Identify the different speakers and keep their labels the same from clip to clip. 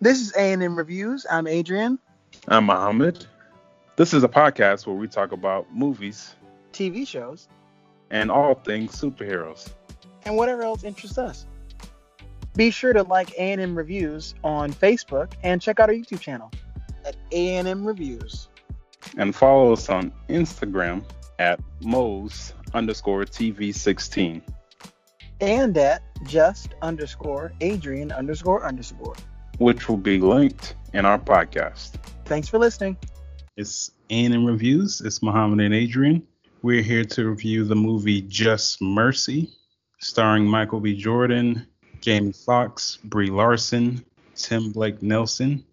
Speaker 1: This is A&M Reviews. I'm Adrian.
Speaker 2: I'm Mohammed. This is a podcast where we talk about movies,
Speaker 1: TV shows,
Speaker 2: and all things superheroes.
Speaker 1: And whatever else interests us. Be sure to like A&M Reviews on Facebook and check out our YouTube channel at A&M Reviews.
Speaker 2: And follow us on Instagram at Mo's underscore TV16.
Speaker 1: And at just underscore Adrian underscore underscore.
Speaker 2: Which will be linked in our podcast.
Speaker 1: Thanks for listening.
Speaker 3: It's A&M Reviews. It's Muhammad and Adrian. We're here to review the movie Just Mercy, starring Michael B. Jordan, Jamie Foxx, Brie Larson, Tim Blake Nelson,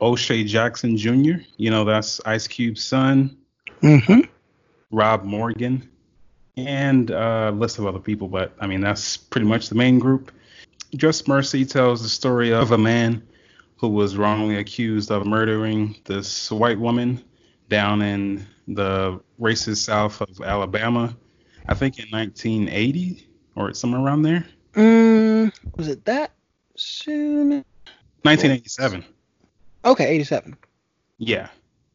Speaker 3: O'Shea Jackson Jr. You know that's Ice Cube's son.
Speaker 1: Mm-hmm.
Speaker 3: Rob Morgan, and a list of other people, but I mean that's pretty much the main group. Just Mercy tells the story of a man who was wrongly accused of murdering this white woman down in the racist south of Alabama, I think in 1980 or somewhere around there.
Speaker 1: Mm, was it that soon?
Speaker 3: 1987.
Speaker 1: Okay, 87.
Speaker 3: Yeah.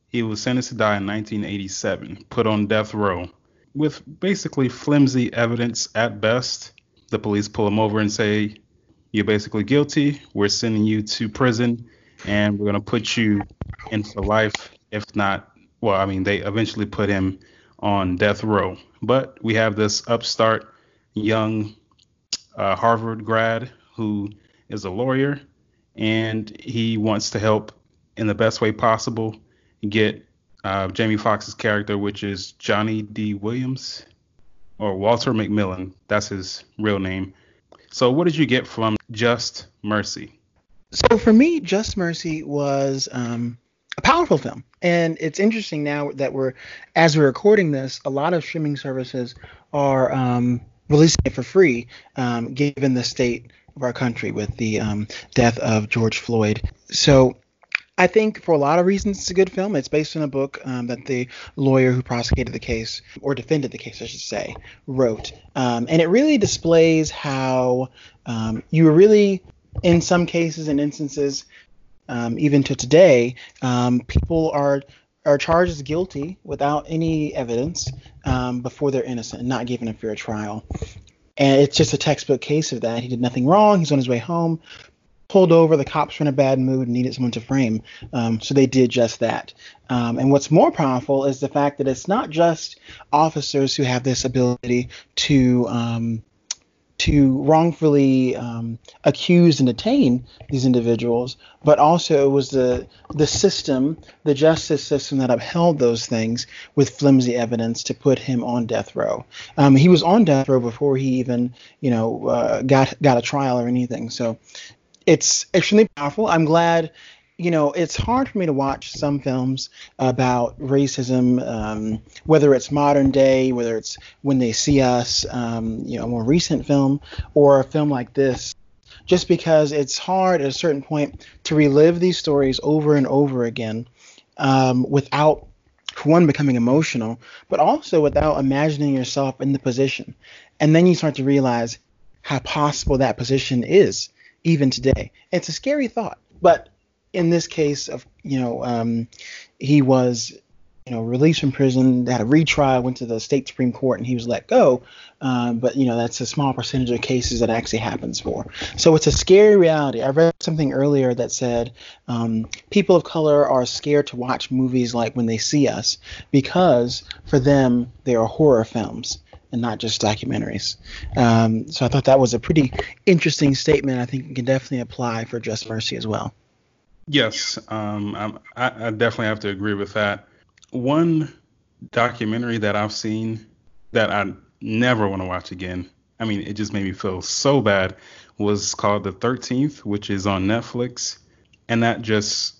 Speaker 3: He was sentenced to die in 1987, put on death row. With basically flimsy evidence at best, the police pull him over and say, You're basically guilty. We're sending you to prison and we're going to put you in for life. If not, well, I mean, they eventually put him on death row. But we have this upstart young uh, Harvard grad who is a lawyer and he wants to help in the best way possible get uh, Jamie Foxx's character, which is Johnny D. Williams or Walter McMillian, That's his real name. So, what did you get from Just Mercy?
Speaker 1: So, for me, Just Mercy was um, a powerful film. And it's interesting now that we're, as we're recording this, a lot of streaming services are um, releasing it for free, um, given the state of our country with the um, death of George Floyd. So I think for a lot of reasons it's a good film. It's based on a book um, that the lawyer who prosecuted the case, or defended the case, I should say, wrote. Um, and it really displays how um, you really, in some cases and instances, um, even to today, um, people are are charged as guilty without any evidence um, before they're innocent not given a fair trial. And it's just a textbook case of that. He did nothing wrong. He's on his way home, pulled over. The cops were in a bad mood and needed someone to frame. Um, so they did just that. Um, and what's more powerful is the fact that it's not just officers who have this ability to um, to wrongfully um, accuse and detain these individuals, but also it was the the system, the justice system that upheld those things with flimsy evidence to put him on death row. Um, he was on death row before he even, you know, uh, got got a trial or anything. So it's extremely powerful. I'm glad you know, it's hard for me to watch some films about racism, um, whether it's modern day, whether it's when they see us, um, you know, a more recent film, or a film like this, just because it's hard at a certain point to relive these stories over and over again um, without, one, becoming emotional, but also without imagining yourself in the position. And then you start to realize how possible that position is even today. It's a scary thought, but in this case of you know um, he was you know released from prison had a retrial went to the state supreme court and he was let go. Um, but you know that's a small percentage of cases that actually happens for so it's a scary reality. I read something earlier that said um, people of color are scared to watch movies like when they see us because for them they are horror films and not just documentaries. Um, so I thought that was a pretty interesting statement. I think it can definitely apply for Just Mercy as well.
Speaker 3: Yes, um, I, I definitely have to agree with that. One documentary that I've seen that I never want to watch again. I mean, it just made me feel so bad. Was called The 13th, which is on Netflix, and that just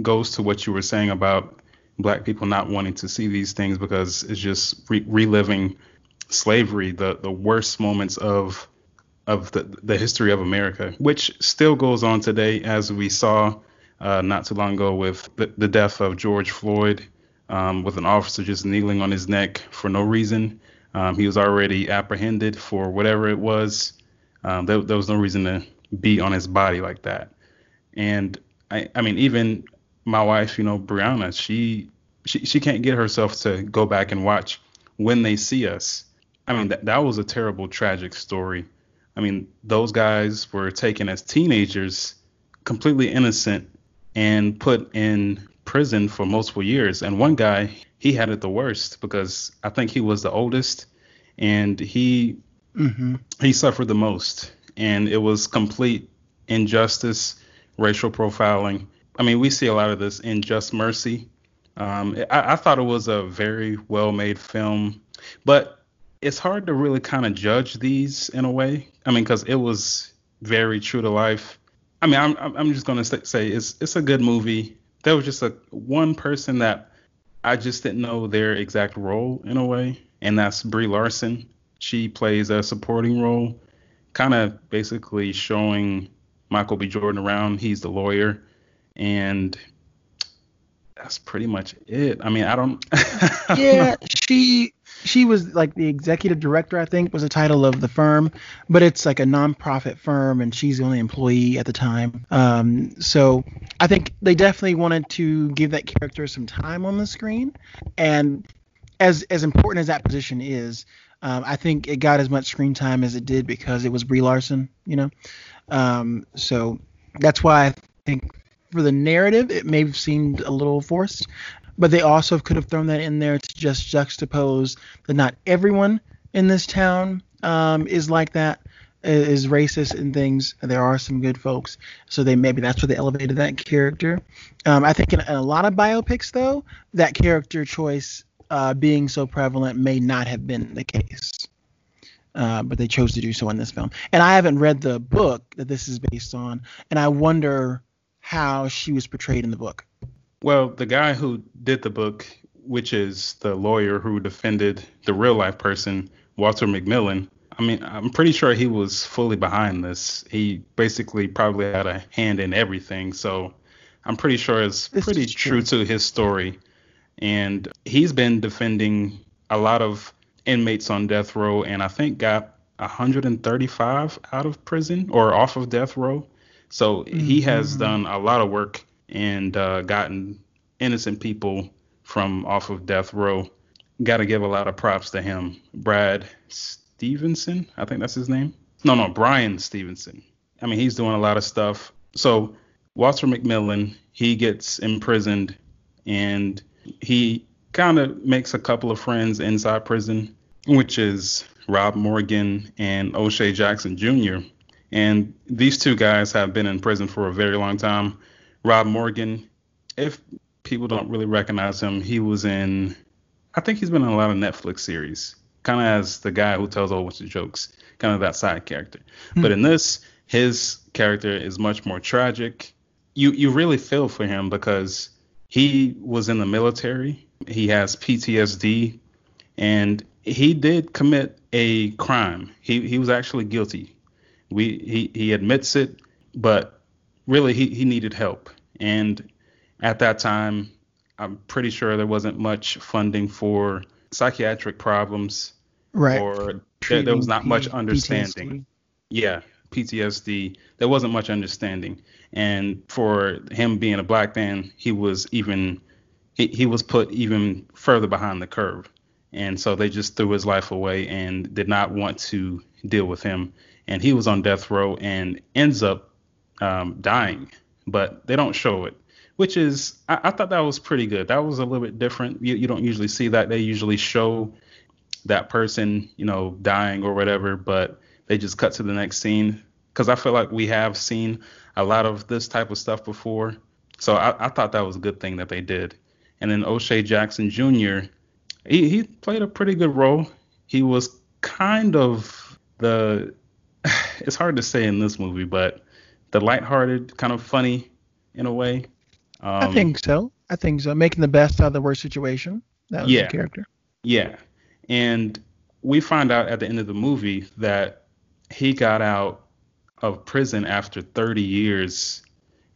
Speaker 3: goes to what you were saying about black people not wanting to see these things because it's just re- reliving slavery, the the worst moments of of the, the history of America, which still goes on today, as we saw uh, not too long ago with the, the death of George Floyd, um, with an officer just kneeling on his neck for no reason. Um, he was already apprehended for whatever it was. Um, there, there was no reason to be on his body like that. And I, I mean, even my wife, you know, Brianna, she, she she can't get herself to go back and watch when they see us. I mean, that that was a terrible, tragic story. I mean, those guys were taken as teenagers, completely innocent, and put in prison for multiple years. And one guy, he had it the worst because I think he was the oldest, and he
Speaker 1: Mm-hmm.
Speaker 3: he suffered the most. And it was complete injustice, racial profiling. I mean, we see a lot of this in Just Mercy. Um, I, I thought it was a very well made film, but it's hard to really kind of judge these in a way. I mean, because it was very true to life. I mean, I'm I'm just gonna say it's it's a good movie. There was just a one person that I just didn't know their exact role in a way, and that's Brie Larson. She plays a supporting role, kind of basically showing Michael B. Jordan around. He's the lawyer, and that's pretty much it. I mean, I don't.
Speaker 1: yeah, she she was like the executive director, I think, was the title of the firm, but it's like a nonprofit firm, and she's the only employee at the time. Um, so I think they definitely wanted to give that character some time on the screen, and as as important as that position is, um, I think it got as much screen time as it did because it was Brie Larson, you know. Um, so that's why I think for the narrative it may have seemed a little forced, but they also could have thrown that in there to just juxtapose that not everyone in this town um, is like that, is racist and things. There are some good folks, so they maybe that's where they elevated that character. Um, I think in, in a lot of biopics though, that character choice uh, being so prevalent may not have been the case. Uh, but they chose to do so in this film. And I haven't read the book that this is based on, and I wonder how she was portrayed in the book.
Speaker 3: Well, the guy who did the book, which is the lawyer who defended the real life person, Walter McMillian, I mean, I'm pretty sure he was fully behind this. He basically probably had a hand in everything. So I'm pretty sure it's
Speaker 1: This
Speaker 3: pretty true
Speaker 1: true.
Speaker 3: to his story. And he's been defending a lot of inmates on death row and I think got 135 out of prison or off of death row. So he has
Speaker 1: Mhm.
Speaker 3: done a lot of work and uh, gotten innocent people from off of death row. Got to give a lot of props to him. Brad Stevenson, I think that's his name. No, no, Bryan Stevenson. I mean, he's doing a lot of stuff. So Walter McMillian, he gets imprisoned and he kind of makes a couple of friends inside prison, which is Rob Morgan and O'Shea Jackson Jr. And these two guys have been in prison for a very long time. Rob Morgan, if people don't really recognize him, he was in, I think he's been in a lot of Netflix series, kind of as the guy who tells a whole bunch of jokes, kind of that side character. Hmm. But in this, his character is much more tragic. You you really feel for him because he was in the military. He has PTSD, and he did commit a crime. He he was actually guilty. We he he admits it, but really he he needed help. And at that time, I'm pretty sure there wasn't much funding for psychiatric problems
Speaker 1: Right.
Speaker 3: or there, there was not much understanding.
Speaker 1: PTSD.
Speaker 3: Yeah, PTSD. There wasn't much understanding, and for him being a black man, he was even he, he was put even further behind the curve, and so they just threw his life away and did not want to deal with him, and he was on death row and ends up um, dying, but they don't show it. Which is, I, I thought that was pretty good. That was a little bit different. You, you don't usually see that. They usually show that person, you know, dying or whatever, but they just cut to the next scene. Because I feel like we have seen a lot of this type of stuff before. So I, I thought that was a good thing that they did. And then O'Shea Jackson Jr., he, he played a pretty good role. He was kind of the, it's hard to say in this movie, but the lighthearted, kind of funny in a way. Um,
Speaker 1: I think so. I think so. Making the best out of the worst situation. That was
Speaker 3: Yeah.
Speaker 1: the character.
Speaker 3: Yeah. And we find out at the end of the movie that he got out of prison after 30 years.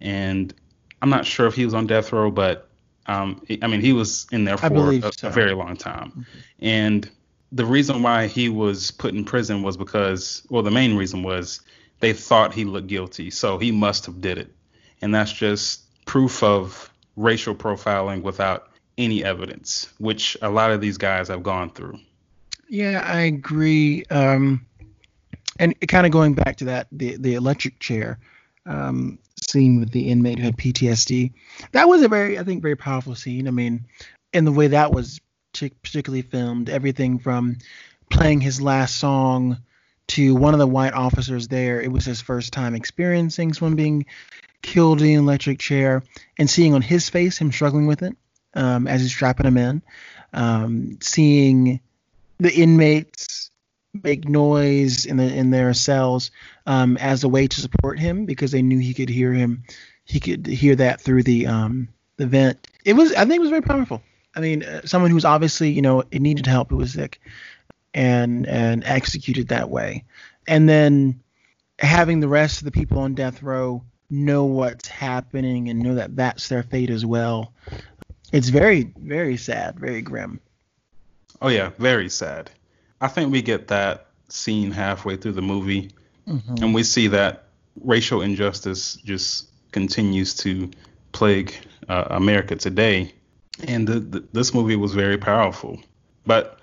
Speaker 3: And I'm not sure if he was on death row, but um, I mean, he was in there for a,
Speaker 1: so.
Speaker 3: a very long time. And the reason why he was put in prison was because, well, the main reason was they thought he looked guilty. So he must have did it. And that's just proof of racial profiling without any evidence, which a lot of these guys have gone through.
Speaker 1: Yeah, I agree. Um, and kind of going back to that, the the electric chair um, scene with the inmate who had PTSD, that was a very, I think, very powerful scene. I mean, in the way that was particularly filmed, everything from playing his last song to one of the white officers there. It was his first time experiencing someone being killed in an electric chair and seeing on his face him struggling with it um, as he's strapping him in. Um, seeing the inmates make noise in the in their cells um, as a way to support him because they knew he could hear him. He could hear that through the um, the vent. It was I think it was very powerful. I mean, uh, someone who was obviously you know it needed help, who was sick, and and executed that way, and then having the rest of the people on death row know what's happening and know that that's their fate as well. It's very very sad, very grim.
Speaker 3: Oh yeah, very sad. I think we get that scene halfway through the movie, mm-hmm. and we see that racial injustice just continues to plague uh, America today. And the, the, this movie was very powerful. But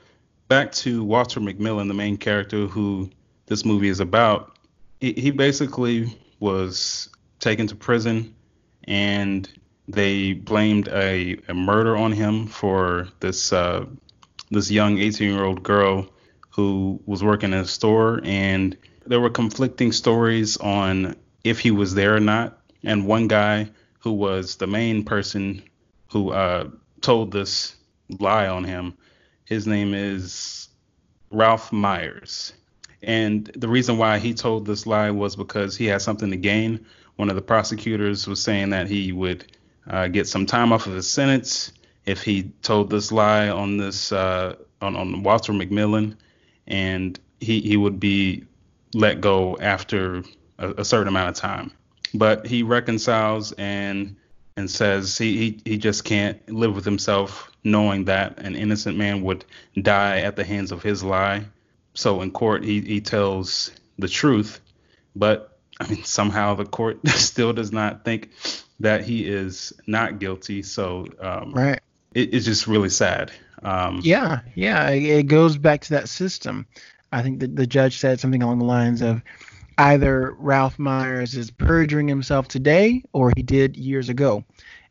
Speaker 3: back to Walter McMillian, the main character who this movie is about, he, he basically was taken to prison and they blamed a, a murder on him for this uh, this young 18 year old girl who was working in a store and there were conflicting stories on if he was there or not. And one guy who was the main person who uh, told this lie on him his name is Ralph Myers. And the reason why he told this lie was because he had something to gain. One of the prosecutors was saying that he would uh, get some time off of his sentence if he told this lie on this uh, on, on Walter McMillian, and he he would be let go after a, a certain amount of time. But he reconciles and and says he, he, he just can't live with himself knowing that an innocent man would die at the hands of his lie. So in court, he, he tells the truth, but I mean, somehow the court still does not think that he is not guilty. So um,
Speaker 1: right.
Speaker 3: It, it's just really sad. Um,
Speaker 1: yeah, yeah, it goes back to that system. I think that the judge said something along the lines of, either Ralph Myers is perjuring himself today or he did years ago.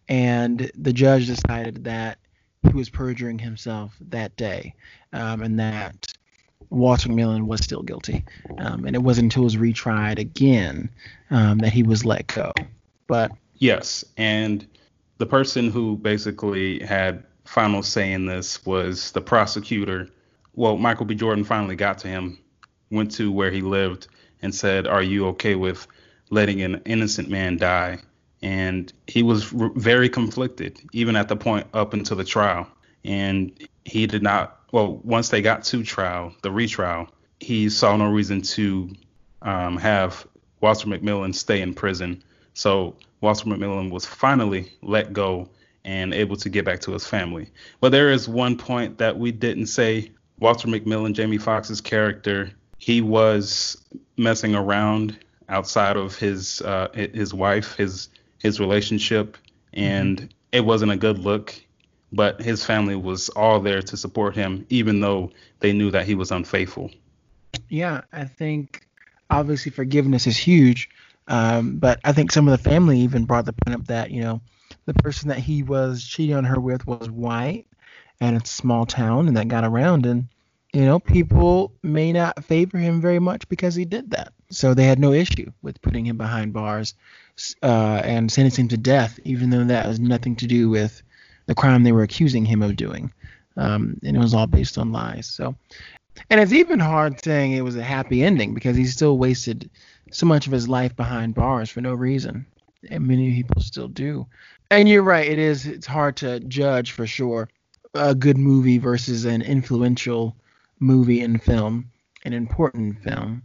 Speaker 1: And the judge decided that he was perjuring himself that day um, and that Walter McMillian was still guilty. Um, and it wasn't until it was retried again um, that he was let go. But
Speaker 3: yes, and the person who basically had final say in this was the prosecutor. Well, Michael B. Jordan finally got to him, went to where he lived, and said, "Are you okay with letting an innocent man die?" And he was very conflicted, even at the point up until the trial. And he did not. Well, once they got to trial, the retrial, he saw no reason to um, have Walter McMillian stay in prison. So Walter McMillian was finally let go and able to get back to his family. But there is one point that we didn't say. Walter McMillian, Jamie Foxx's character, he was messing around outside of his uh, his wife, his his relationship, and mm-hmm. it wasn't a good look. But his family was all there to support him, even though they knew that he was unfaithful.
Speaker 1: Yeah, I think obviously forgiveness is huge, um, but I think some of the family even brought the point up that you know the person that he was cheating on her with was white, and it's a small town, and that got around, and you know, people may not favor him very much because he did that. So they had no issue with putting him behind bars uh, and sentencing him to death, even though that has nothing to do with the crime they were accusing him of doing. Um, and it was all based on lies. So, and it's even hard saying it was a happy ending because he still wasted so much of his life behind bars for no reason. And many people still do. And you're right, it is. It's hard to judge for sure a good movie versus an influential movie and film, an important film.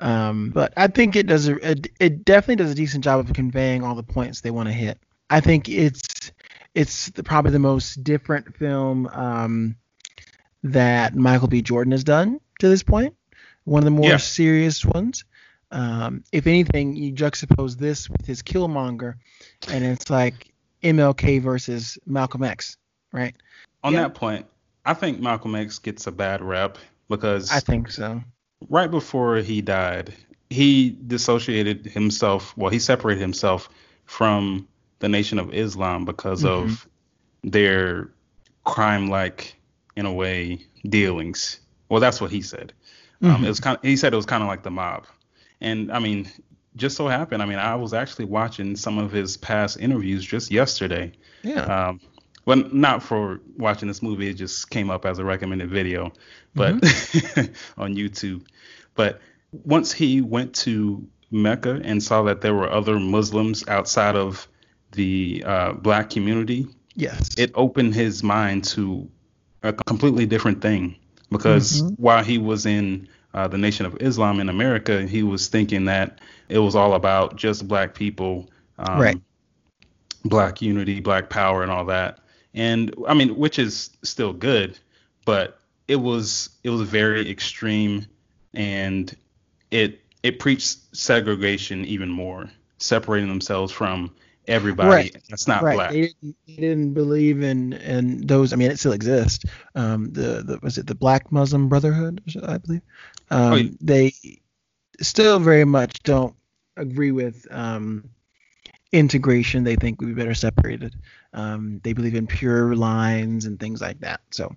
Speaker 1: Um, but I think it does a, it, it definitely does a decent job of conveying all the points they want to hit. I think it's it's the, probably the most different film um, that Michael B. Jordan has done to this point. One of the more yeah. serious ones. Um, if anything, you juxtapose this with his Killmonger, and it's like MLK versus Malcolm X, right?
Speaker 3: On
Speaker 1: Yeah.
Speaker 3: that point, I think Malcolm X gets a bad rep because
Speaker 1: I think so.
Speaker 3: Right before he died, he dissociated himself. Well, he separated himself from the Nation of Islam because of their crime-like, in a way, dealings. Well, that's what he said. Um,
Speaker 1: Mhm.
Speaker 3: it was kind. Of, he said it was kind of like the mob, and I mean, just so happened. I mean, I was actually watching some of his past interviews just yesterday.
Speaker 1: Yeah.
Speaker 3: Um, well, not for watching this movie. It just came up as a recommended video, but on YouTube. But once he went to Mecca and saw that there were other Muslims outside of the uh, black community,
Speaker 1: yes.
Speaker 3: it opened his mind to a completely different thing. Because
Speaker 1: Mhm.
Speaker 3: while he was in uh, the Nation of Islam in America, he was thinking that it was all about just black people, um,
Speaker 1: Right.
Speaker 3: black unity, black power, and all that. And I mean, which is still good, but it was it was very extreme, and it it preached segregation even more, separating themselves from everybody
Speaker 1: Right.
Speaker 3: that's not
Speaker 1: right.
Speaker 3: black.
Speaker 1: They didn't, they didn't believe in in those. I mean, it still exists. Um, the, the was it the Black Muslim Brotherhood? I believe. Um,
Speaker 3: Oh, yeah.
Speaker 1: They still very much don't agree with um, integration. They think we'd be better separated. Um, they believe in pure lines and things like that. So,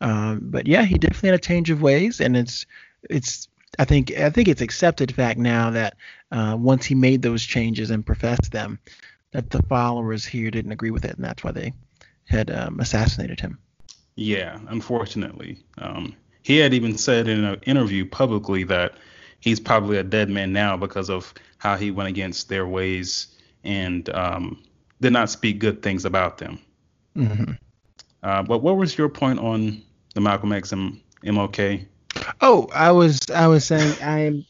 Speaker 1: um, but yeah, he definitely had a change of ways, and it's it's. I think I think it's accepted fact now that uh, once he made those changes and professed them, that the followers here didn't agree with it, and that's why they had um, assassinated him.
Speaker 3: Yeah, unfortunately. Um, he had even said in an interview publicly that he's probably a dead man now because of how he went against their ways and um, did not speak good things about them.
Speaker 1: hmm
Speaker 3: Uh, but what was your point on the Malcolm X and MLK?
Speaker 1: Oh, I was I was saying I'm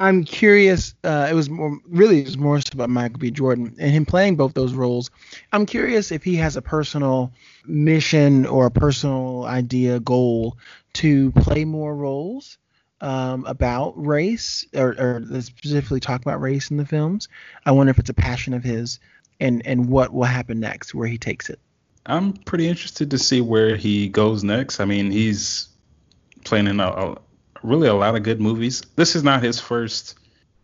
Speaker 1: I'm curious. Uh, it was more really it was more about Michael B. Jordan and him playing both those roles. I'm curious if he has a personal mission or a personal idea goal to play more roles um, about race or, or specifically talk about race in the films. I wonder if it's a passion of his and and what will happen next, where he takes it.
Speaker 3: I'm pretty interested to see where he goes next. I mean, he's playing in a, a really a lot of good movies. This is not his first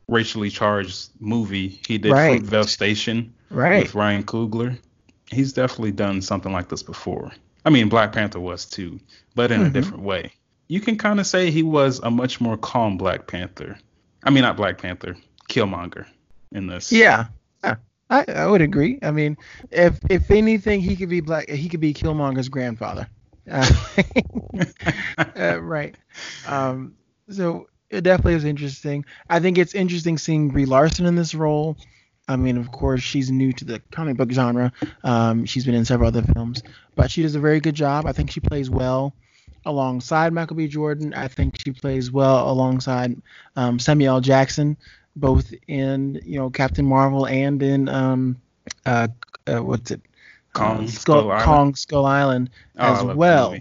Speaker 3: racially charged movie. He did
Speaker 1: Right.
Speaker 3: Fruitvale Station
Speaker 1: Right.
Speaker 3: with Ryan Coogler. He's definitely done something like this before. I mean, Black Panther was too, but in a
Speaker 1: Mhm.
Speaker 3: different way. You can kind of say he was a much more calm Black Panther. I mean, not Black Panther, Killmonger in this.
Speaker 1: Yeah, yeah, I, I would agree. I mean, if if anything, he could be black. He could be Killmonger's grandfather. Uh, uh, right. Um, so it definitely was interesting. I think it's interesting seeing Brie Larson in this role. I mean, of course, she's new to the comic book genre. Um, she's been in several other films, but she does a very good job. I think she plays well alongside Michael B. Jordan. I think she plays well alongside um, Samuel L. Jackson, both in you know Captain Marvel and in um, uh, uh what's it?
Speaker 3: Kong,
Speaker 1: Uh,
Speaker 3: Skull Island.
Speaker 1: Kong Skull Island
Speaker 3: Oh, I
Speaker 1: as well.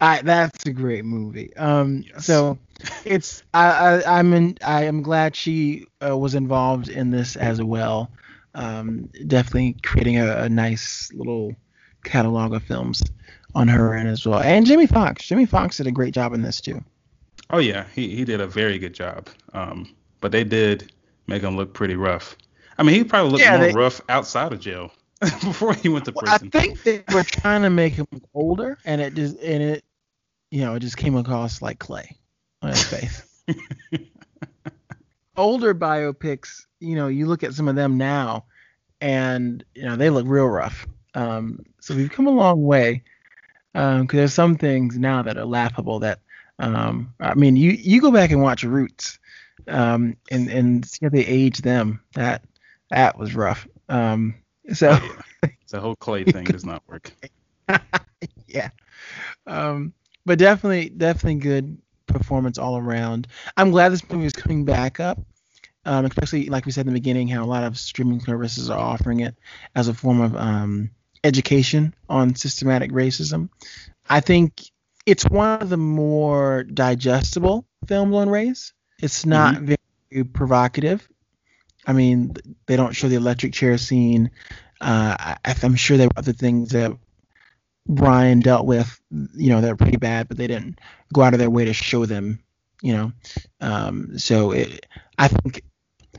Speaker 1: I that's a great movie. Um,
Speaker 3: Yes.
Speaker 1: so it's I, I I'm in I am glad she uh, was involved in this as well. Um, definitely creating a, a nice little catalog of films on her end as well. And Jimmy Fox. Jimmy Fox did a great job in this too.
Speaker 3: Oh yeah, he he did a very good job. Um, but they did make him look pretty rough. I mean, he probably looked
Speaker 1: Yeah,
Speaker 3: more
Speaker 1: they-
Speaker 3: rough outside of jail before he went to
Speaker 1: Well, I think they were trying to make him older, and it just and it, you know, it just came across like clay on his face. Older biopics, you know, you look at some of them now, and you know they look real rough. Um, so we've come a long way. Because there's some things now that are laughable. That um, I mean, you you go back and watch Roots, um, and and see how they age them. That that was rough. Um, so.
Speaker 3: Oh, yeah. The whole clay thing does not work.
Speaker 1: yeah. Um, but definitely, definitely good performance all around. I'm glad this movie is coming back up, um, especially like we said in the beginning, how a lot of streaming services are offering it as a form of um, education on systematic racism. I think it's one of the more digestible films on race. It's not very provocative. I mean, they don't show the electric chair scene. Uh, I, I'm sure there were other things that Bryan dealt with, you know, that were pretty bad, but they didn't go out of their way to show them, you know. Um, so it, I think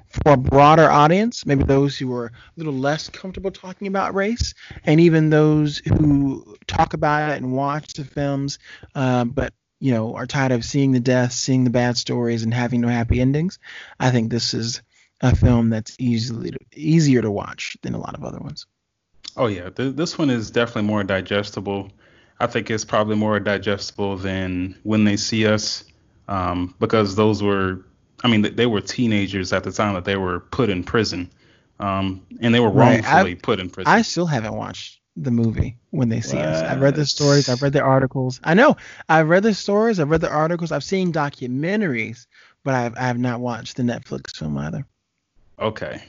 Speaker 1: for a broader audience, maybe those who are a little less comfortable talking about race, and even those who talk about it and watch the films, uh, but you know are tired of seeing the deaths, seeing the bad stories, and having no happy endings. I think this is a film that's easily easier to watch than a lot of other ones.
Speaker 3: Oh yeah, th- this one is definitely more digestible. I think it's probably more digestible than When They See Us, um, because those were, I mean, they were teenagers at the time that they were put in prison, um, and they were wrongfully put in prison.
Speaker 1: I still haven't watched the movie When They See what? Us. I've read the stories. I've read the articles. I know. I've read the stories. I've read the articles. I've seen documentaries, but I've I have not watched the Netflix film either.
Speaker 3: Okay.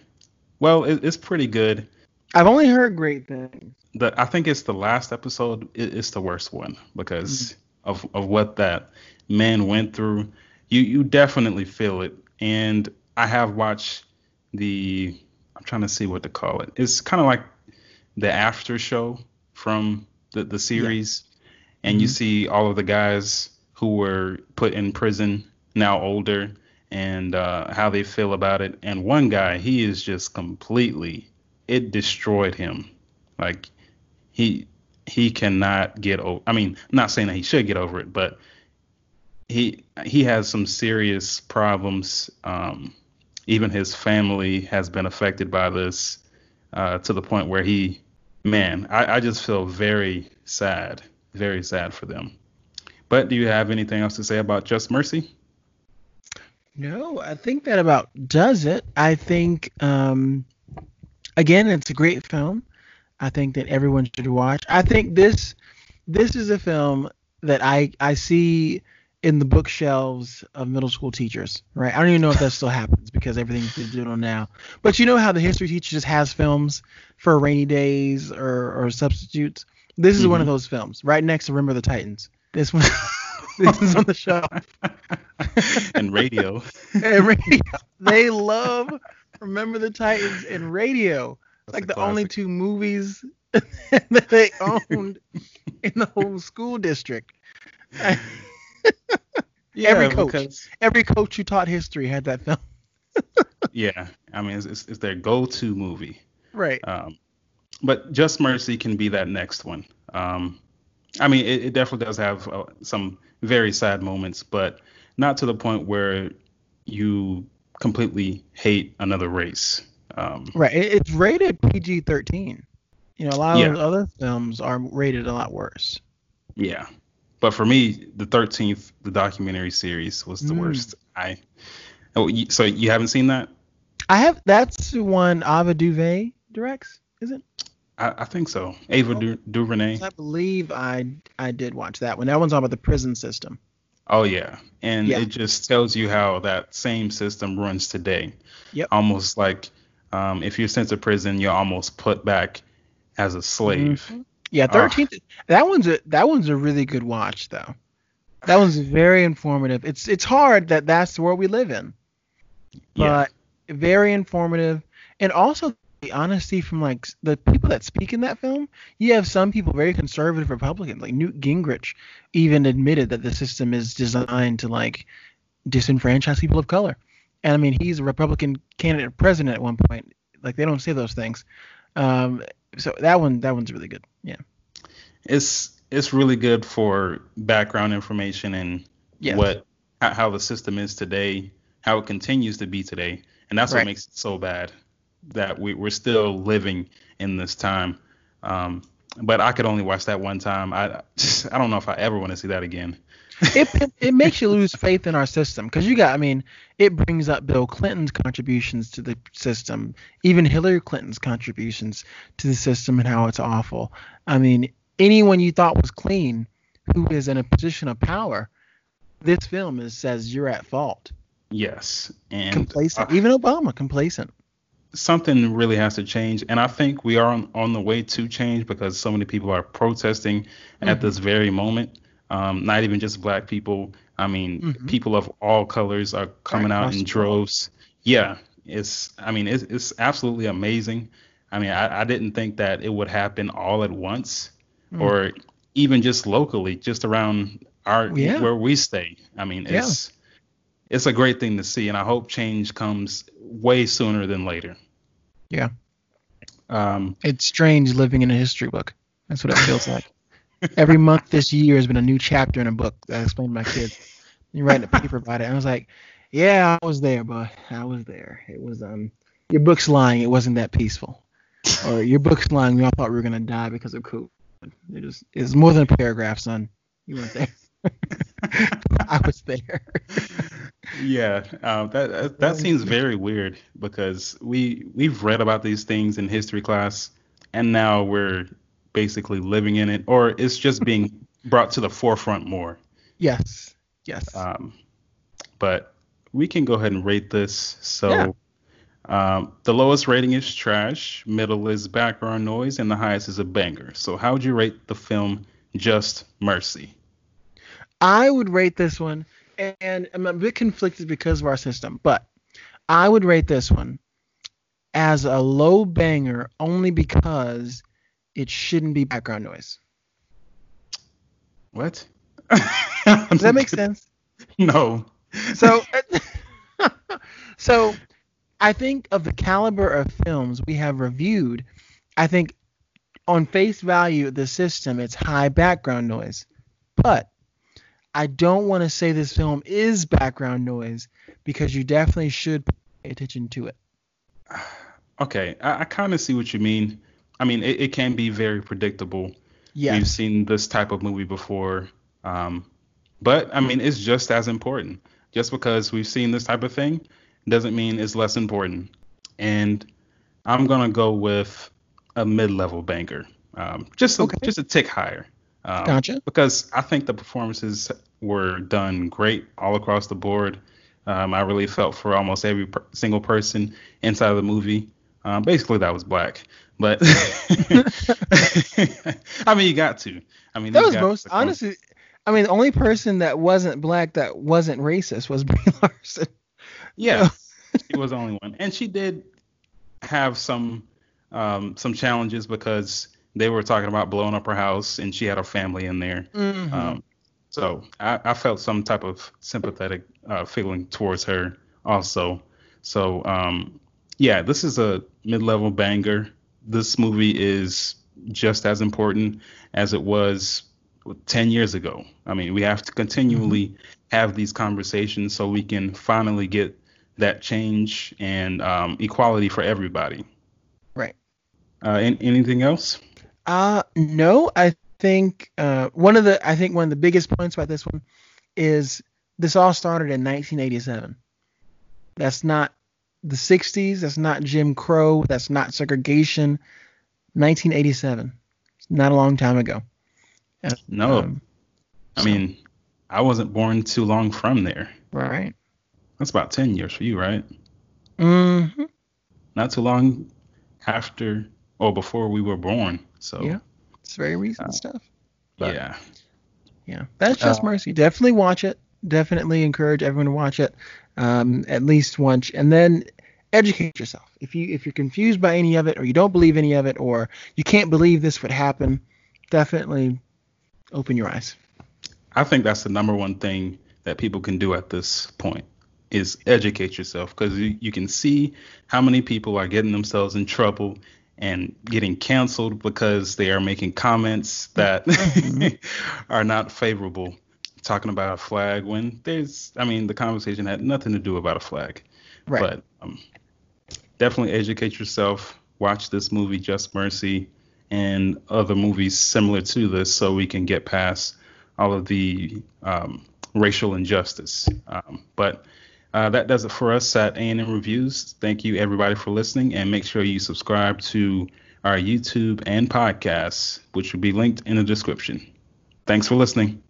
Speaker 3: Well, it, it's pretty good.
Speaker 1: I've only heard great things.
Speaker 3: The, I think it's the last episode. It, it's the worst one because mm-hmm. of of what that man went through. You you definitely feel it. And I have watched the. I'm trying to see what to call it. It's kind of like the after show from the the series, yeah. and mm-hmm. you see all of the guys who were put in prison now older and uh, how they feel about it. And one guy, he is just completely, it destroyed him. Like he he cannot get over. I mean, I'm not saying that he should get over it, but he he has some serious problems. Um, even his family has been affected by this uh, to the point where he, man, I, I just feel very sad, very sad for them. But do you have anything else to say about Just Mercy?
Speaker 1: No, I think that about does it. I think, um, again, it's a great film. I think that everyone should watch. I think this this is a film that I I see in the bookshelves of middle school teachers, right? I don't even know if that still happens because everything's digital now. But you know how the history teacher just has films for rainy days or, or substitutes. This is mm-hmm. one of those films, right next to Remember the Titans. This one. this is on the shelf.
Speaker 3: and radio.
Speaker 1: and radio. They love Remember the Titans and radio. That's like the classic. only two movies that they owned in the whole school district. yeah, every coach, because... every coach who taught history had that film.
Speaker 3: yeah, I mean, it's, it's, it's, their go-to movie.
Speaker 1: Right.
Speaker 3: Um, but Just Mercy can be that next one. Um, I mean, it, it definitely does have uh, some very sad moments, but not to the point where you completely hate another race. Um,
Speaker 1: right. It's rated PG-13. You know, a lot yeah. of other films are rated a lot worse.
Speaker 3: Yeah. But for me, the 13th, the documentary series was the mm. worst. I. Oh, so you haven't seen that?
Speaker 1: I have. That's one Ava DuVay directs, is it?
Speaker 3: I, I think so. Ava oh, du- DuVernay.
Speaker 1: I believe I I did watch that one. That one's all about the prison system.
Speaker 3: Oh yeah, and yeah. it just tells you how that same system runs today.
Speaker 1: Yep.
Speaker 3: Almost like um, if you're sent to prison, you're almost put back as a slave.
Speaker 1: Mm-hmm. Yeah, thirteenth. That one's a that one's a really good watch though. That one's very informative. It's it's hard that that's the world we live in, but yeah. very informative, and also the honesty from like the people that speak in that film, you have some people very conservative Republicans, like Newt Gingrich, even admitted that the system is designed to like disenfranchise people of color. And I mean, he's a Republican candidate president at one point. Like they don't say those things. Um, so that one, that one's really good. Yeah.
Speaker 3: It's it's really good for background information and yes. what how the system is today, how it continues to be today, and that's right. what makes it so bad that we, we're still living in this time. Um, but I could only watch that one time. I I don't know if I ever want to see that again.
Speaker 1: it, it, it makes you lose faith in our system because you got I mean it brings up Bill Clinton's contributions to the system, even Hillary Clinton's contributions to the system and how it's awful. I mean anyone you thought was clean who is in a position of power, this film is says you're at fault.
Speaker 3: Yes, and
Speaker 1: complacent. Uh, even Obama complacent
Speaker 3: something really has to change and i think we are on, on the way to change because so many people are protesting mm-hmm. at this very moment um, not even just black people i mean mm-hmm. people of all colors are coming out in droves yeah it's i mean it's, it's absolutely amazing I mean, I, I didn't think that it would happen all at once,
Speaker 1: Mm.
Speaker 3: or even just locally, just around our
Speaker 1: Yeah.
Speaker 3: where we stay. I mean,
Speaker 1: Yeah.
Speaker 3: It's a great thing to see, and I hope change comes way sooner than later.
Speaker 1: Yeah.
Speaker 3: Um,
Speaker 1: It's strange living in a history book. That's what it feels like. Every month this year has been a new chapter in a book that I explained to my kids. You write a paper about it. And I was like, yeah, I was there, but I was there. It was um your book's lying. It wasn't that peaceful. Or your book's lying. We all thought we were gonna die because of COVID. It was it's more than a paragraph, son. You weren't there. I was there.
Speaker 3: Yeah, um, that that, that seems very weird because we we've read about these things in history class, and now we're basically living in it, or it's just being brought to the forefront more.
Speaker 1: yes. Yes.
Speaker 3: Um, but we can go ahead and rate this. So
Speaker 1: Yeah.
Speaker 3: um, the lowest rating is trash, middle is background noise, and the highest is a banger. So how would you rate the film Just Mercy?
Speaker 1: I would rate this one, and I'm a bit conflicted because of our system, but I would rate this one as a low banger only because it shouldn't be background noise.
Speaker 3: What?
Speaker 1: Does that make sense?
Speaker 3: No.
Speaker 1: So, so I think of the caliber of films we have reviewed, I think on face value, the system, it's high background noise. But I don't want to say this film is background noise because you definitely should pay attention to it.
Speaker 3: Okay, I, I kind of see what you mean. I mean, it, it can be very predictable. Yeah,
Speaker 1: we've
Speaker 3: seen this type of movie before. Um, but I mean, it's just as important. Just because we've seen this type of thing doesn't mean it's less important. And I'm gonna go with a mid-level banker, um, just a,
Speaker 1: Okay.
Speaker 3: just a tick higher. Um,
Speaker 1: Gotcha.
Speaker 3: Because I think the performances were done great all across the board. Um, I really felt for almost every per- single person inside of the movie. Um, basically, that was black. But I mean, you got to. I mean,
Speaker 1: That was most honestly. I mean, the only person that wasn't black that wasn't racist was Brie Larson.
Speaker 3: Yeah, she was the only one, and she did have some um, some challenges because they were talking about blowing up her house, and she had her family in there.
Speaker 1: Mhm.
Speaker 3: Um, so I, I felt some type of sympathetic uh, feeling towards her also. So um, yeah, this is a mid-level banger. This movie is just as important as it was 10 years ago. I mean, we have to continually have these conversations so we can finally get that change and um, equality for everybody.
Speaker 1: Right.
Speaker 3: Uh, an- anything else?
Speaker 1: Uh no, I think uh one of the I think one of the biggest points about this one is this all started in 1987. That's not the 60s, that's not Jim Crow, that's not segregation. 1987. It's not a long time ago. Uh,
Speaker 3: No.
Speaker 1: um,
Speaker 3: I mean, I wasn't born too long from there.
Speaker 1: right.
Speaker 3: That's about 10 years for you, right?
Speaker 1: Mm-hmm.
Speaker 3: Not too long after or before we were born. So,
Speaker 1: Yeah. It's very recent
Speaker 3: Uh,
Speaker 1: stuff. But-
Speaker 3: yeah.
Speaker 1: Yeah, that's just
Speaker 3: Uh,
Speaker 1: mercy. Definitely watch it. Definitely encourage everyone to watch it, um, at least once, and then educate yourself. If you if you're confused by any of it, or you don't believe any of it, or you can't believe this would happen, definitely open your eyes.
Speaker 3: I think that's the number one thing that people can do at this point is educate yourself because you, you can see how many people are getting themselves in trouble and getting canceled because they are making comments that are not favorable talking about a flag when there's I mean the conversation had nothing to do about a flag.
Speaker 1: Right.
Speaker 3: But um, definitely educate yourself. Watch this movie, Just Mercy, and other movies similar to this, so we can get past all of the um, racial injustice. Um, but uh, that does it for us at A&M Reviews. Thank you everybody for listening, and make sure you subscribe to our YouTube and podcasts, which will be linked in the description. Thanks for listening.